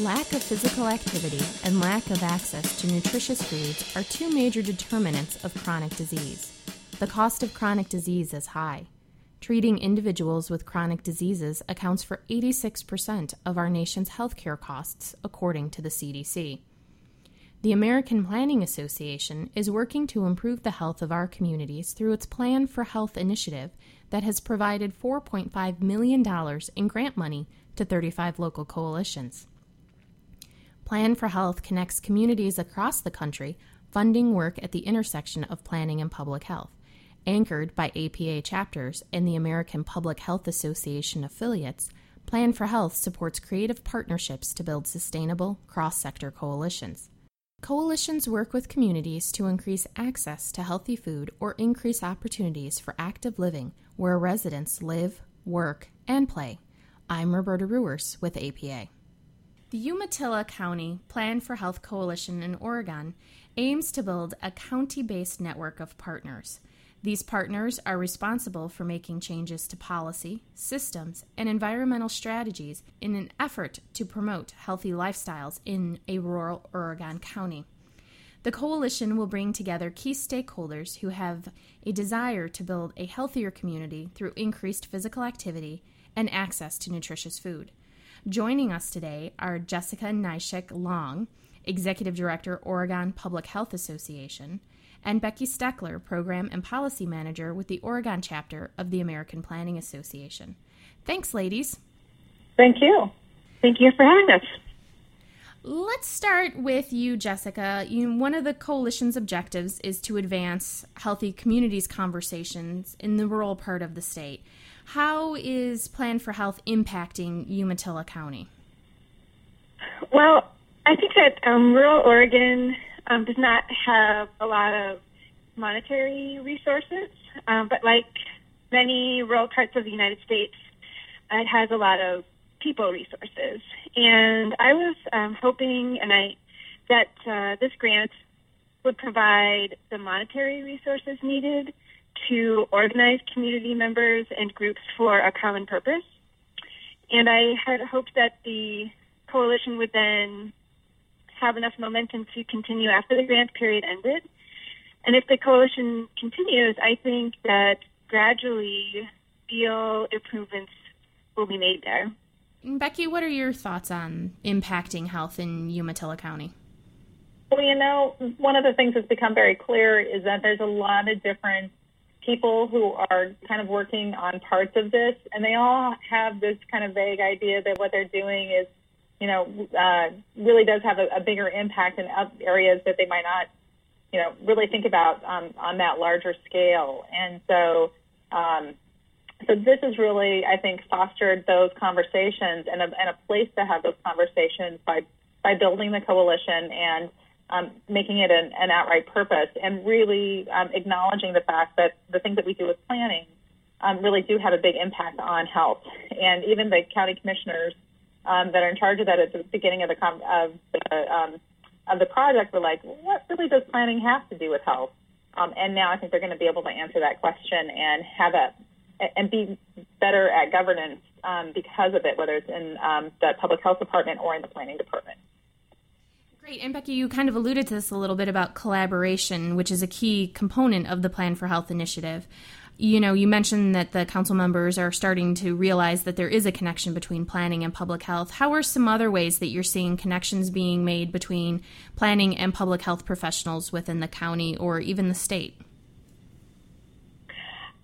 Lack of physical activity and lack of access to nutritious foods are two major determinants of chronic disease. The cost of chronic disease is high. Treating individuals with chronic diseases accounts for 86% of our nation's healthcare costs, according to the CDC. The American Planning Association is working to improve the health of our communities through its Plan for Health initiative that has provided $4.5 million in grant money to 35 local coalitions. Plan for Health connects communities across the country, funding work at the intersection of planning and public health. Anchored by APA chapters and the American Public Health Association affiliates, Plan for Health supports creative partnerships to build sustainable, cross sector coalitions. Coalitions work with communities to increase access to healthy food or increase opportunities for active living where residents live, work, and play. I'm Roberta Ruers with APA. The Umatilla County Plan for Health Coalition in Oregon aims to build a county based network of partners. These partners are responsible for making changes to policy, systems, and environmental strategies in an effort to promote healthy lifestyles in a rural Oregon county. The coalition will bring together key stakeholders who have a desire to build a healthier community through increased physical activity and access to nutritious food. Joining us today are Jessica Nischik Long, Executive Director, Oregon Public Health Association, and Becky Steckler, Program and Policy Manager with the Oregon chapter of the American Planning Association. Thanks, ladies. Thank you. Thank you for having us. Let's start with you, Jessica. You, one of the coalition's objectives is to advance healthy communities conversations in the rural part of the state. How is Plan for Health impacting Umatilla County? Well, I think that um, rural Oregon um, does not have a lot of monetary resources, um, but like many rural parts of the United States, it has a lot of people resources. And I was um, hoping, and I that uh, this grant would provide the monetary resources needed to organize community members and groups for a common purpose. And I had hoped that the coalition would then have enough momentum to continue after the grant period ended. And if the coalition continues, I think that gradually real improvements will be made there. Becky, what are your thoughts on impacting health in Umatilla County? Well, you know, one of the things that's become very clear is that there's a lot of different people who are kind of working on parts of this, and they all have this kind of vague idea that what they're doing is you know, uh, really does have a, a bigger impact in areas that they might not, you know, really think about um, on that larger scale. And so, um, so this has really, I think, fostered those conversations and a, and a place to have those conversations by by building the coalition and um, making it an, an, outright purpose and really um, acknowledging the fact that the things that we do with planning um, really do have a big impact on health. And even the county commissioners um, that are in charge of that at the beginning of the com- of the um, of the project were like, what really does planning have to do with health? Um, and now I think they're going to be able to answer that question and have a and be better at governance um, because of it, whether it's in um, the public health department or in the planning department. Great. And Becky, you kind of alluded to this a little bit about collaboration, which is a key component of the Plan for Health initiative you know, you mentioned that the council members are starting to realize that there is a connection between planning and public health. How are some other ways that you're seeing connections being made between planning and public health professionals within the county or even the state?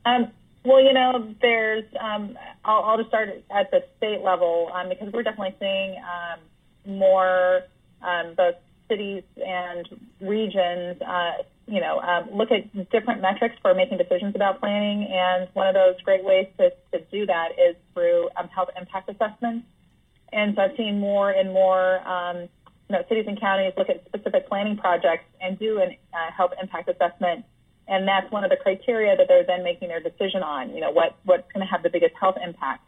Um, well, you know, there's, um, I'll, I'll, just start at the state level um, because we're definitely seeing um, more um, both cities and regions uh, you know, um, look at different metrics for making decisions about planning. And one of those great ways to, to do that is through um, health impact assessments. And so I've seen more and more, um, you know, cities and counties look at specific planning projects and do a uh, health impact assessment. And that's one of the criteria that they're then making their decision on. You know, what what's going to have the biggest health impact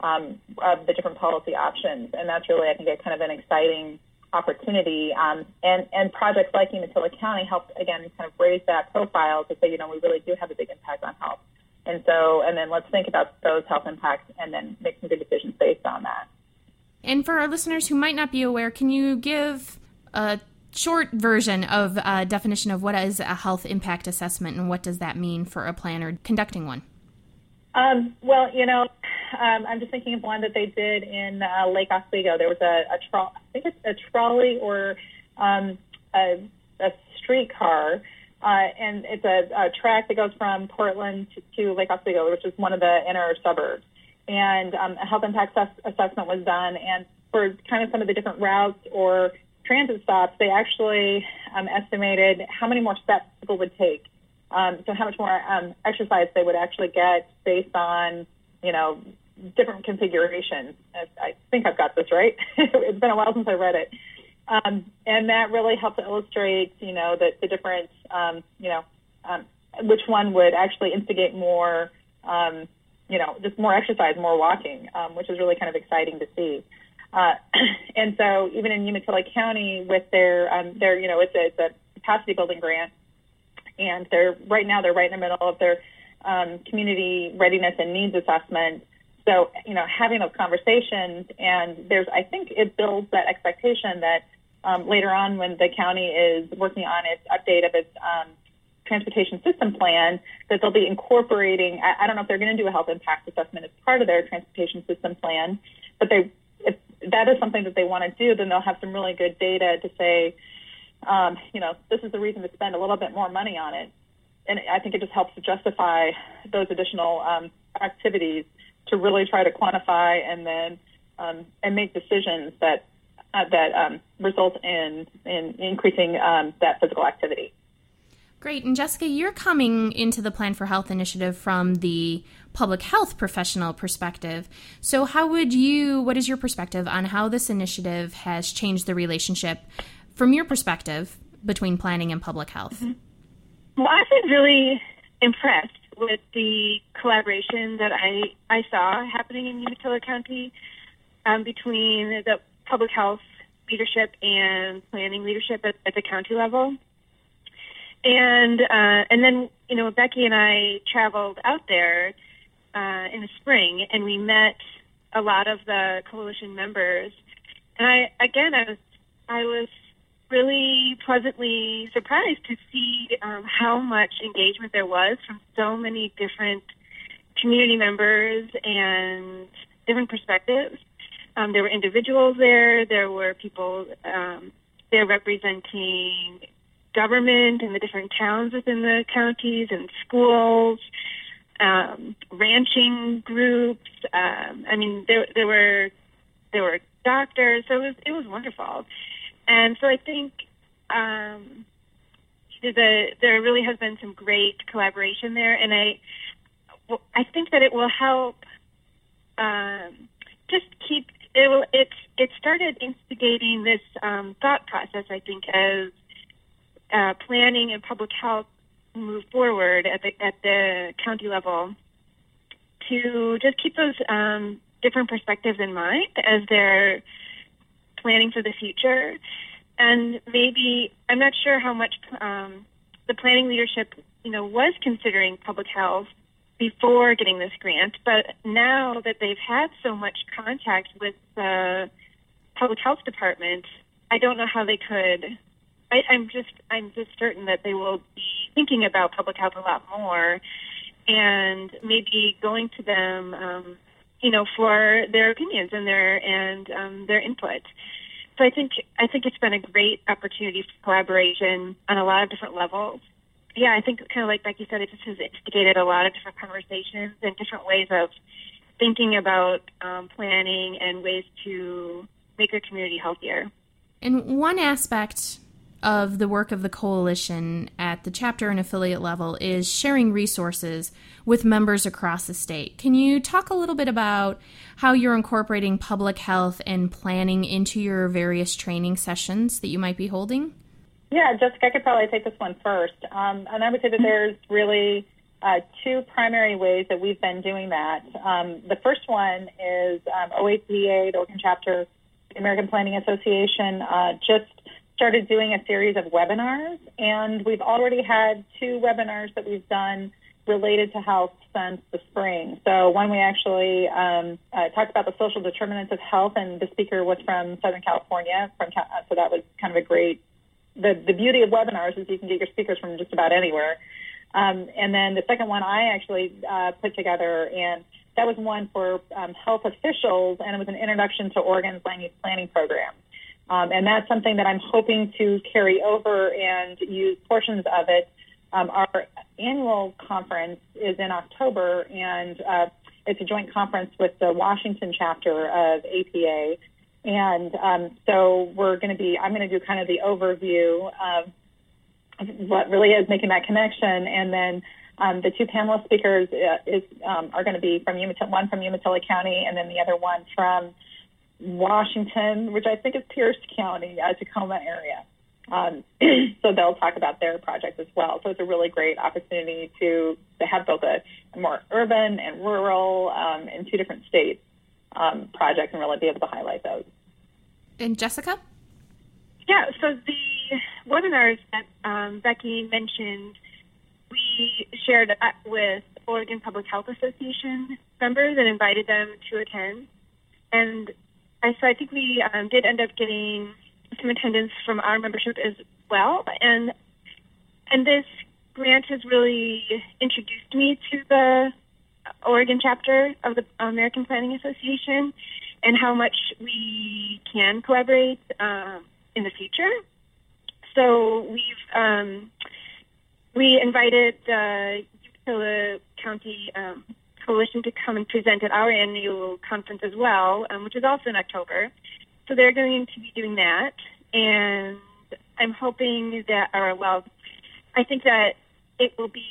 um, of the different policy options. And that's really, I think, a kind of an exciting opportunity. Um, and, and projects like Umatilla County help, again, kind of raise that profile to say, you know, we really do have a big impact on health. And so, and then let's think about those health impacts and then make some good decisions based on that. And for our listeners who might not be aware, can you give a short version of a definition of what is a health impact assessment and what does that mean for a planner conducting one? Um, well, you know, um, I'm just thinking of one that they did in uh, Lake Oswego. There was a, a tro- I think it's a trolley or um, a, a streetcar, uh, and it's a, a track that goes from Portland to, to Lake Oswego, which is one of the inner suburbs. And um, a health impact ass- assessment was done, and for kind of some of the different routes or transit stops, they actually um, estimated how many more steps people would take. Um, so how much more um, exercise they would actually get based on, you know, different configurations. I think I've got this right. it's been a while since I read it. Um, and that really helped to illustrate, you know, the, the different, um, you know, um, which one would actually instigate more, um, you know, just more exercise, more walking, um, which is really kind of exciting to see. Uh, and so even in Umatilla County with their, um, their, you know, it's a, it's a capacity building grant and they're right now they're right in the middle of their um, community readiness and needs assessment. So, you know, having those conversations and there's, I think it builds that expectation that um, later on when the county is working on its update of its um, transportation system plan, that they'll be incorporating, I, I don't know if they're going to do a health impact assessment as part of their transportation system plan, but they, if that is something that they want to do, then they'll have some really good data to say, um, you know, this is the reason to spend a little bit more money on it. And I think it just helps to justify those additional um, activities to really try to quantify and then um, and make decisions that uh, that um, result in in increasing um, that physical activity. Great. And Jessica, you're coming into the Plan for Health initiative from the public health professional perspective. So, how would you, what is your perspective on how this initiative has changed the relationship from your perspective between planning and public health? Mm-hmm. Well, I've been really impressed with the collaboration that I, I saw happening in Umatilla County um, between the public health leadership and planning leadership at, at the county level. And uh, and then you know Becky and I traveled out there uh, in the spring, and we met a lot of the coalition members. And I again I was I was really pleasantly surprised to see um, how much engagement there was from so many different community members and different perspectives. Um, there were individuals there. There were people um, there representing government and the different towns within the counties and schools, um, ranching groups. Um, I mean, there there were there were doctors. So it was it was wonderful. And so I think um, the, there really has been some great collaboration there, and I I think that it will help um, just keep it. Will, it it started instigating this um, thought process. I think as uh, planning and public health move forward at the at the county level to just keep those um, different perspectives in mind as they're planning for the future. And maybe, I'm not sure how much um, the planning leadership, you know, was considering public health before getting this grant, but now that they've had so much contact with the public health department, I don't know how they could. I, I'm just, I'm just certain that they will be thinking about public health a lot more, and maybe going to them, um, you know, for their opinions and their and um, their input. So I think I think it's been a great opportunity for collaboration on a lot of different levels. Yeah, I think kind of like Becky said, it just has instigated a lot of different conversations and different ways of thinking about um, planning and ways to make a community healthier. And one aspect of the work of the coalition at the chapter and affiliate level is sharing resources with members across the state. Can you talk a little bit about how you're incorporating public health and planning into your various training sessions that you might be holding? Yeah, Jessica, I could probably take this one first. Um, and I would say that there's really uh, two primary ways that we've been doing that. Um, the first one is um, OAPA, the Oregon chapter, the American Planning Association, uh, just started doing a series of webinars, and we've already had two webinars that we've done related to health since the spring. So one we actually um, uh, talked about the social determinants of health, and the speaker was from Southern California, from so that was kind of a great. The the beauty of webinars is you can get your speakers from just about anywhere. Um, and then the second one I actually uh, put together, and that was one for um, health officials, and it was an introduction to Oregon's land use planning program. Um, and that's something that I'm hoping to carry over and use portions of it. Um, our annual conference is in October, and uh, it's a joint conference with the Washington chapter of APA. And um, so we're going to be, I'm going to do kind of the overview of what really is making that connection. And then um, the two panelist speakers uh, is, um, are going to be from Umatilla, one from Umatilla County, and then the other one from Washington, which I think is Pierce County, uh, Tacoma area. Um, so they'll talk about their project as well. So it's a really great opportunity to, to have both a, a more urban and rural um, in two different states um, project and really be able to highlight those. And Jessica? Yeah, so the webinars that um, Becky mentioned, we shared with Oregon Public Health Association members and invited them to attend. And I, so I think we um, did end up getting some attendance from our membership as well. And and this grant has really introduced me to the Oregon chapter of the American Planning Association and how much we can collaborate um, in the future. So we've um, we invited the Umatilla County um, Coalition to come and present at our annual conference as well, um, which is also in October. So they're going to be doing that, and I'm hoping that, or well, I think that it will be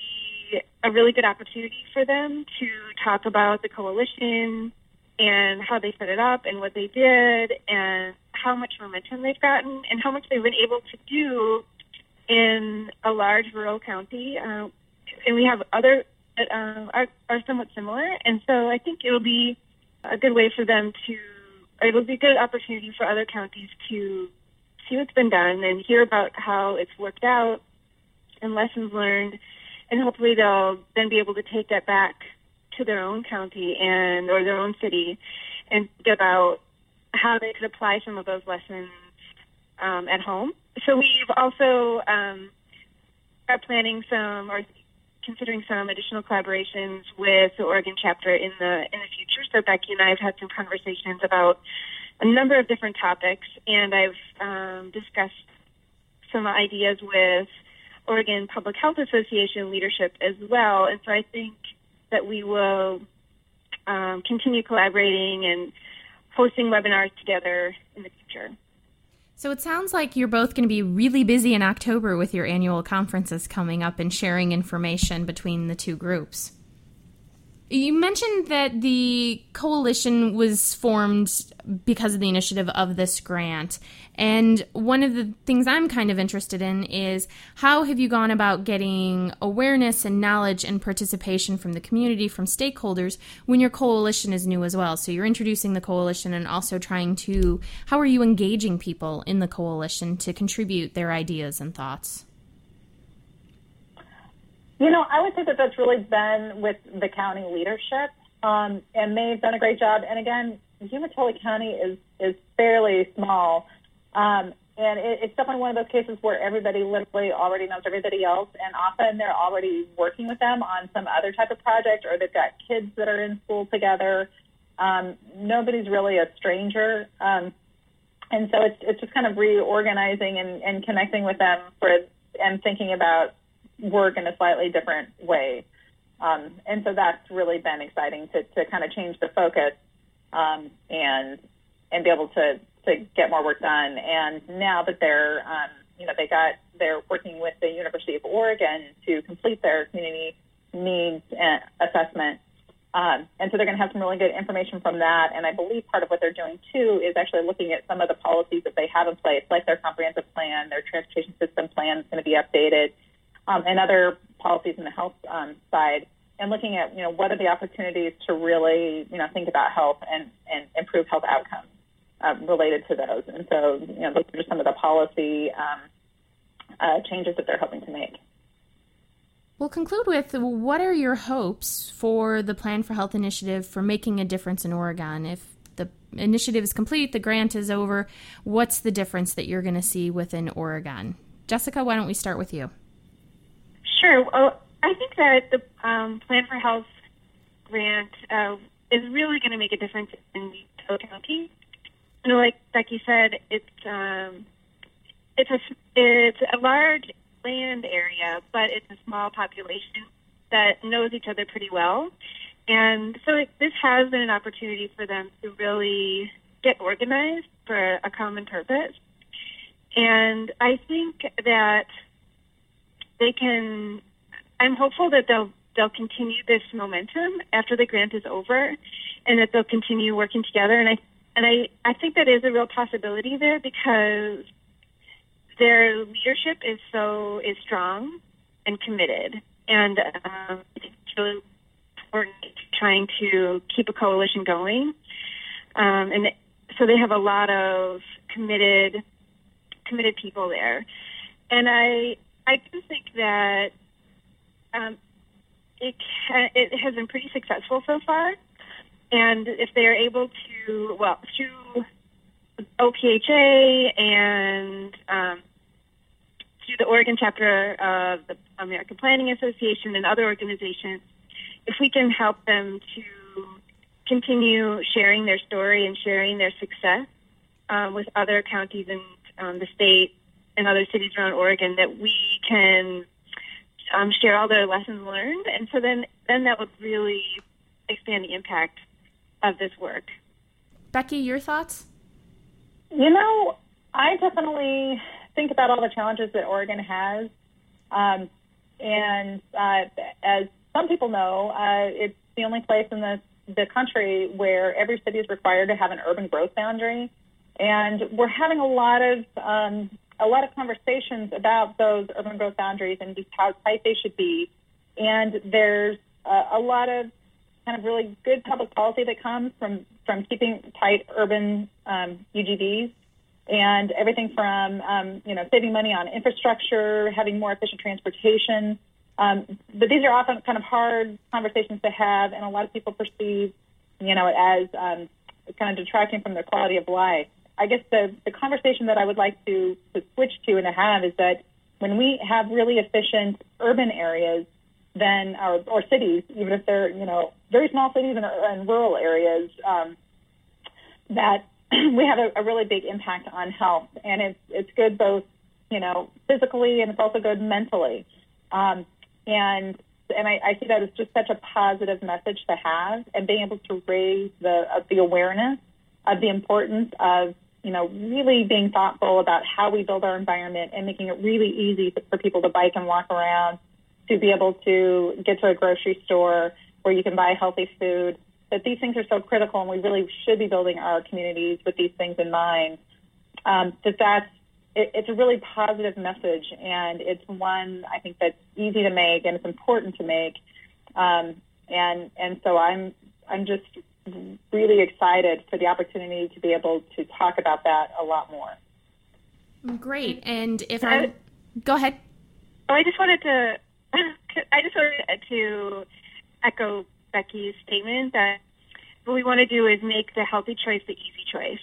a really good opportunity for them to talk about the coalition and how they set it up and what they did and how much momentum they've gotten and how much they've been able to do in a large rural county. Uh, and we have other that uh, are, are somewhat similar. And so I think it will be a good way for them to, it will be a good opportunity for other counties to see what's been done and hear about how it's worked out and lessons learned. And hopefully they'll then be able to take that back to their own county and or their own city and think about how they could apply some of those lessons um, at home. So we've also um, are planning some or considering some additional collaborations with the Oregon chapter in the in the future. So Becky and I have had some conversations about a number of different topics, and I've um, discussed some ideas with Oregon Public Health Association leadership as well. And so I think that we will um, continue collaborating and hosting webinars together in the future. So it sounds like you're both going to be really busy in October with your annual conferences coming up and sharing information between the two groups. You mentioned that the coalition was formed because of the initiative of this grant. And one of the things I'm kind of interested in is how have you gone about getting awareness and knowledge and participation from the community, from stakeholders, when your coalition is new as well? So you're introducing the coalition and also trying to, how are you engaging people in the coalition to contribute their ideas and thoughts? You know, I would say that that's really been with the county leadership, um, and they've done a great job. And again, Umatilla County is is fairly small, um, and it, it's definitely one of those cases where everybody literally already knows everybody else, and often they're already working with them on some other type of project, or they've got kids that are in school together. Um, nobody's really a stranger. Um, and so it's, it's just kind of reorganizing and, and connecting with them for and thinking about work in a slightly different way. Um, and so that's really been exciting to, to kind of change the focus um, and and be able to to get more work done. And now that they're um, you know they got they're working with the University of Oregon to complete their community needs assessment. Um, and so they're going to have some really good information from that. And I believe part of what they're doing too is actually looking at some of the policies that they have in place, like their comprehensive plan, their transportation system plan is going to be updated um, and other policies in the health um, side, and looking at you know what are the opportunities to really you know think about health and, and improve health outcomes uh, related to those. And so you know those are just some of the policy um, uh, changes that they're hoping to make. We'll conclude with what are your hopes for the Plan for Health initiative for making a difference in Oregon? If the initiative is complete, the grant is over, what's the difference that you're going to see within Oregon? Jessica, why don't we start with you? Sure. Well, I think that the um, Plan for Health grant uh, is really going to make a difference in Toledo County. You know, like Becky said, it's um, it's a it's a large land area, but it's a small population that knows each other pretty well. And so it, this has been an opportunity for them to really get organized for a common purpose. And I think that they can, I'm hopeful that they'll, they'll continue this momentum after the grant is over and that they'll continue working together. And I, and I, I think that is a real possibility there because their leadership is so is strong and committed, and um, it's really important trying to keep a coalition going. Um, and so they have a lot of committed committed people there, and I I do think that um, it it has been pretty successful so far, and if they are able to well through OPHA and um, through the Oregon chapter of the American Planning Association and other organizations, if we can help them to continue sharing their story and sharing their success um, with other counties in um, the state and other cities around Oregon, that we can um, share all the lessons learned, and so then then that would really expand the impact of this work. Becky, your thoughts? You know, I definitely think about all the challenges that Oregon has. Um, and uh, as some people know, uh, it's the only place in the, the country where every city is required to have an urban growth boundary. And we're having a lot of um, a lot of conversations about those urban growth boundaries and just how tight they should be. And there's uh, a lot of kind of really good public policy that comes from from keeping tight urban um, UGBs and everything from um, you know saving money on infrastructure, having more efficient transportation. Um, but these are often kind of hard conversations to have, and a lot of people perceive you know it as um, kind of detracting from their quality of life. I guess the the conversation that I would like to to switch to and to have is that when we have really efficient urban areas, then or, or cities, even if they're you know very small cities and, and rural areas, um, that we have a, a really big impact on health, and it's it's good both you know physically and it's also good mentally. Um, and and I, I see that as just such a positive message to have, and being able to raise the uh, the awareness of the importance of you know really being thoughtful about how we build our environment and making it really easy for people to bike and walk around, to be able to get to a grocery store where you can buy healthy food, that these things are so critical and we really should be building our communities with these things in mind. Um, that that's it, it's a really positive message and it's one I think that's easy to make and it's important to make. Um, and and so I'm I'm just really excited for the opportunity to be able to talk about that a lot more. Great. And if I go ahead. Oh, I just wanted to I just wanted to echo Becky's statement that what we want to do is make the healthy choice the easy choice,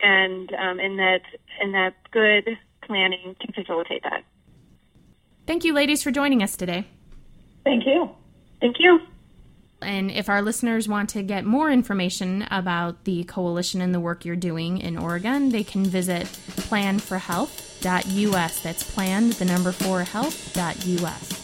and um, and that and that good planning can facilitate that. Thank you, ladies, for joining us today. Thank you. Thank you. And if our listeners want to get more information about the coalition and the work you're doing in Oregon, they can visit planforhealth.us. That's planned, the number four health.us.